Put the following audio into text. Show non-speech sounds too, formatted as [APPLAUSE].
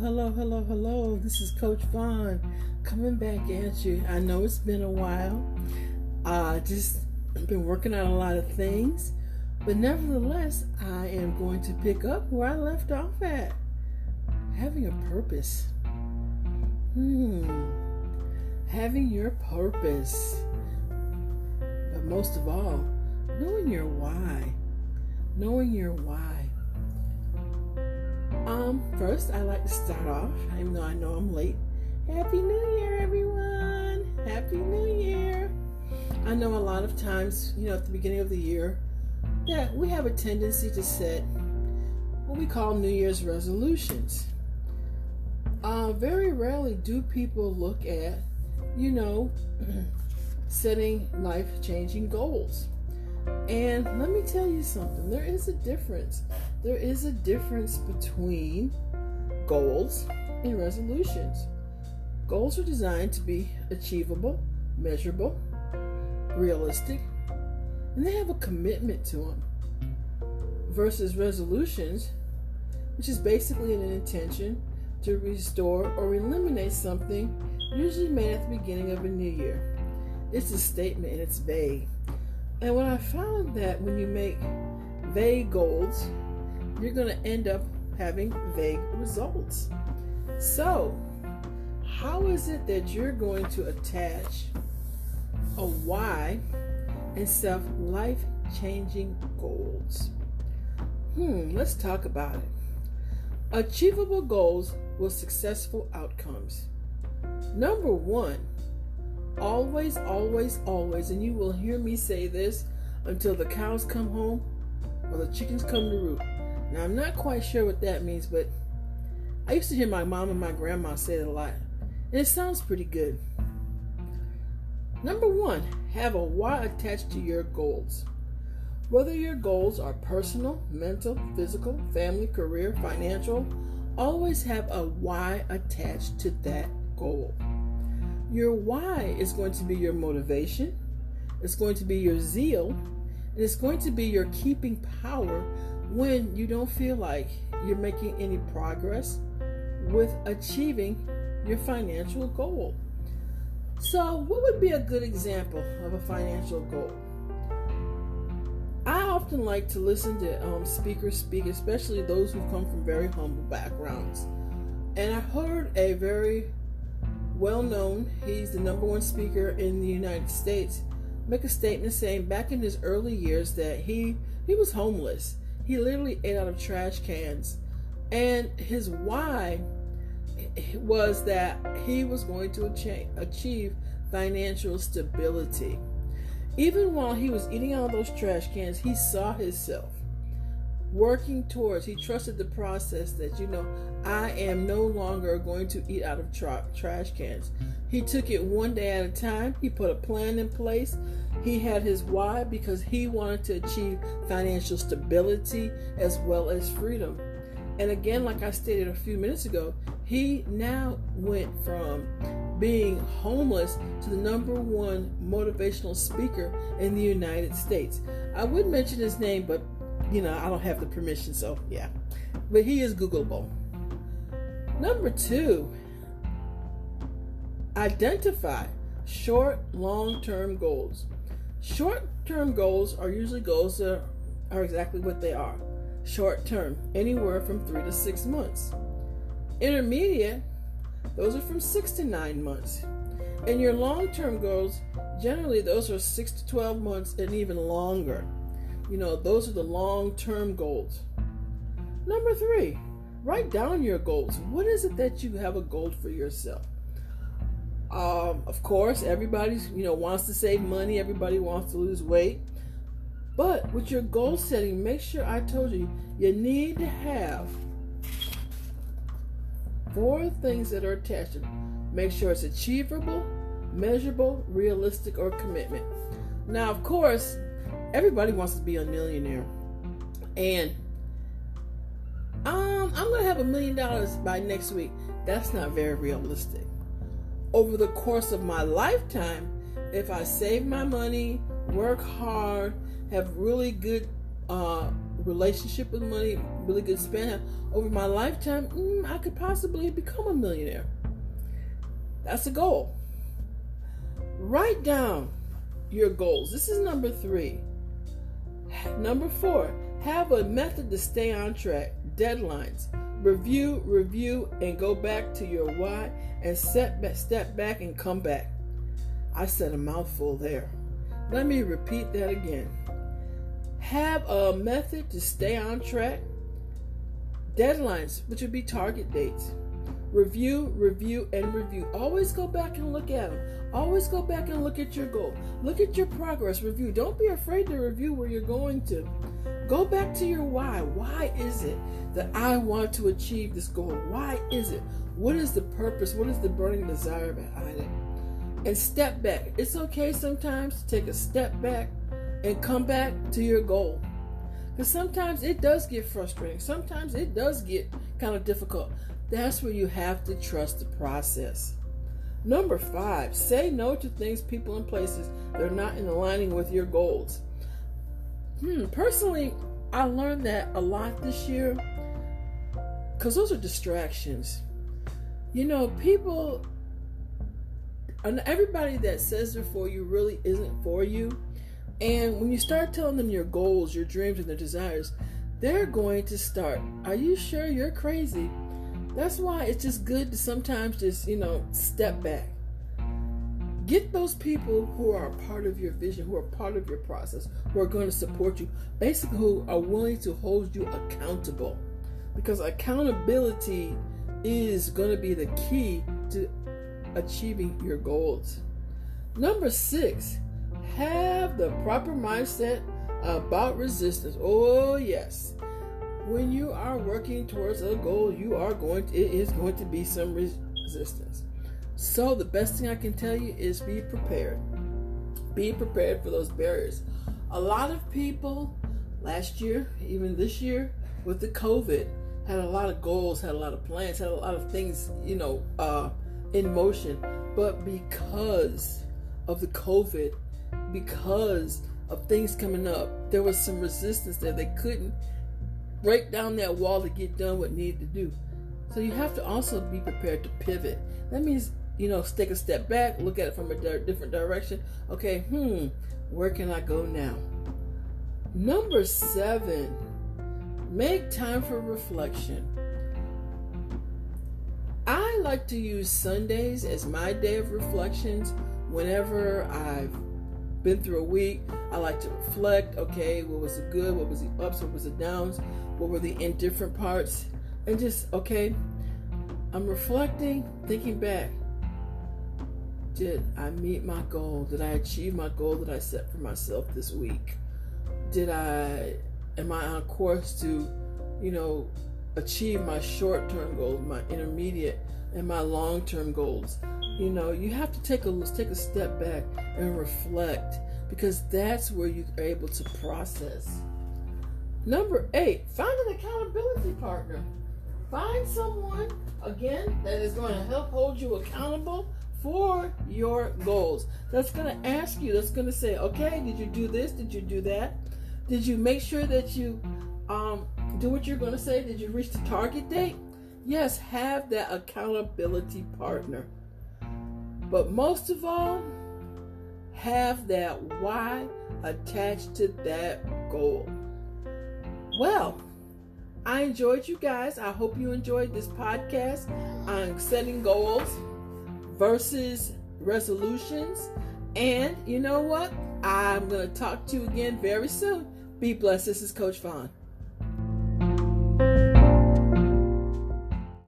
hello, hello, hello. This is Coach Vaughn coming back at you. I know it's been a while. I uh, just been working on a lot of things, but nevertheless, I am going to pick up where I left off at. Having a purpose. Hmm. Having your purpose. But most of all, knowing your why. Knowing your why. Um, first, I like to start off, even though I know I'm late. Happy New Year, everyone! Happy New Year! I know a lot of times, you know, at the beginning of the year, that we have a tendency to set what we call New Year's resolutions. Uh, very rarely do people look at, you know, [CLEARS THROAT] setting life changing goals. And let me tell you something there is a difference there is a difference between goals and resolutions. Goals are designed to be achievable, measurable, realistic, and they have a commitment to them. Versus resolutions, which is basically an intention to restore or eliminate something usually made at the beginning of a new year. It's a statement and it's vague. And what I found that when you make vague goals, you're going to end up having vague results. So, how is it that you're going to attach a why and set life changing goals? Hmm, let's talk about it. Achievable goals with successful outcomes. Number one, always, always, always, and you will hear me say this until the cows come home or the chickens come to roost now, I'm not quite sure what that means, but I used to hear my mom and my grandma say it a lot, and it sounds pretty good. Number one, have a why attached to your goals. Whether your goals are personal, mental, physical, family, career, financial, always have a why attached to that goal. Your why is going to be your motivation, it's going to be your zeal, and it's going to be your keeping power when you don't feel like you're making any progress with achieving your financial goal. So, what would be a good example of a financial goal? I often like to listen to um, speakers speak, especially those who come from very humble backgrounds. And I heard a very well known, he's the number one speaker in the United States, make a statement saying back in his early years that he, he was homeless he literally ate out of trash cans. And his why was that he was going to achieve financial stability. Even while he was eating out of those trash cans, he saw himself working towards, he trusted the process that, you know, I am no longer going to eat out of tra- trash cans. He took it one day at a time. He put a plan in place. He had his why because he wanted to achieve financial stability as well as freedom. And again, like I stated a few minutes ago, he now went from being homeless to the number one motivational speaker in the United States. I wouldn't mention his name, but you know, I don't have the permission, so yeah. But he is Googleable. Number two, identify short, long term goals. Short term goals are usually goals that are exactly what they are short term, anywhere from three to six months. Intermediate, those are from six to nine months. And your long term goals, generally, those are six to 12 months and even longer. You know, those are the long term goals. Number three, write down your goals. What is it that you have a goal for yourself? Um, of course, everybody's you know wants to save money. Everybody wants to lose weight. But with your goal setting, make sure I told you you need to have four things that are attached. Make sure it's achievable, measurable, realistic, or commitment. Now, of course, everybody wants to be a millionaire. And um, I'm gonna have a million dollars by next week. That's not very realistic. Over the course of my lifetime, if I save my money, work hard, have really good uh, relationship with money, really good spend over my lifetime, mm, I could possibly become a millionaire. That's a goal. Write down your goals. This is number three. Number four, have a method to stay on track. Deadlines. Review, review, and go back to your why and set back, step back and come back. I said a mouthful there. Let me repeat that again. Have a method to stay on track. Deadlines, which would be target dates. Review, review, and review. Always go back and look at them. Always go back and look at your goal. Look at your progress. Review. Don't be afraid to review where you're going to. Go back to your why. Why is it that I want to achieve this goal? Why is it? What is the purpose? What is the burning desire behind it? And step back. It's okay sometimes to take a step back and come back to your goal. Because sometimes it does get frustrating. Sometimes it does get kind of difficult. That's where you have to trust the process. Number five, say no to things, people, and places that are not in aligning with your goals. Hmm, personally, I learned that a lot this year because those are distractions. You know, people, and everybody that says they're for you really isn't for you. And when you start telling them your goals, your dreams, and their desires, they're going to start. Are you sure you're crazy? That's why it's just good to sometimes just, you know, step back. Get those people who are part of your vision, who are part of your process, who are going to support you, basically, who are willing to hold you accountable. Because accountability is going to be the key to achieving your goals. Number six, have the proper mindset about resistance. Oh, yes when you are working towards a goal, you are going to, it is going to be some resistance. So the best thing I can tell you is be prepared. Be prepared for those barriers. A lot of people last year, even this year, with the COVID, had a lot of goals, had a lot of plans, had a lot of things, you know, uh, in motion. But because of the COVID, because of things coming up, there was some resistance there. They couldn't break down that wall to get done what needed to do. So you have to also be prepared to pivot. That means, you know, take a step back, look at it from a different direction. Okay, hmm, where can I go now? Number seven, make time for reflection. I like to use Sundays as my day of reflections whenever I've been through a week. I like to reflect. Okay, what was the good? What was the ups? What was the downs? What were the indifferent parts? And just okay, I'm reflecting, thinking back. Did I meet my goal? Did I achieve my goal that I set for myself this week? Did I am I on course to, you know, achieve my short-term goals, my intermediate and my long-term goals? You know, you have to take a take a step back and reflect because that's where you're able to process. Number eight, find an accountability partner. Find someone, again, that is going to help hold you accountable for your goals. That's going to ask you, that's going to say, okay, did you do this? Did you do that? Did you make sure that you um, do what you're going to say? Did you reach the target date? Yes, have that accountability partner. But most of all, have that why attached to that goal. Well, I enjoyed you guys. I hope you enjoyed this podcast on setting goals versus resolutions. And you know what? I'm going to talk to you again very soon. Be blessed. This is Coach Vaughn.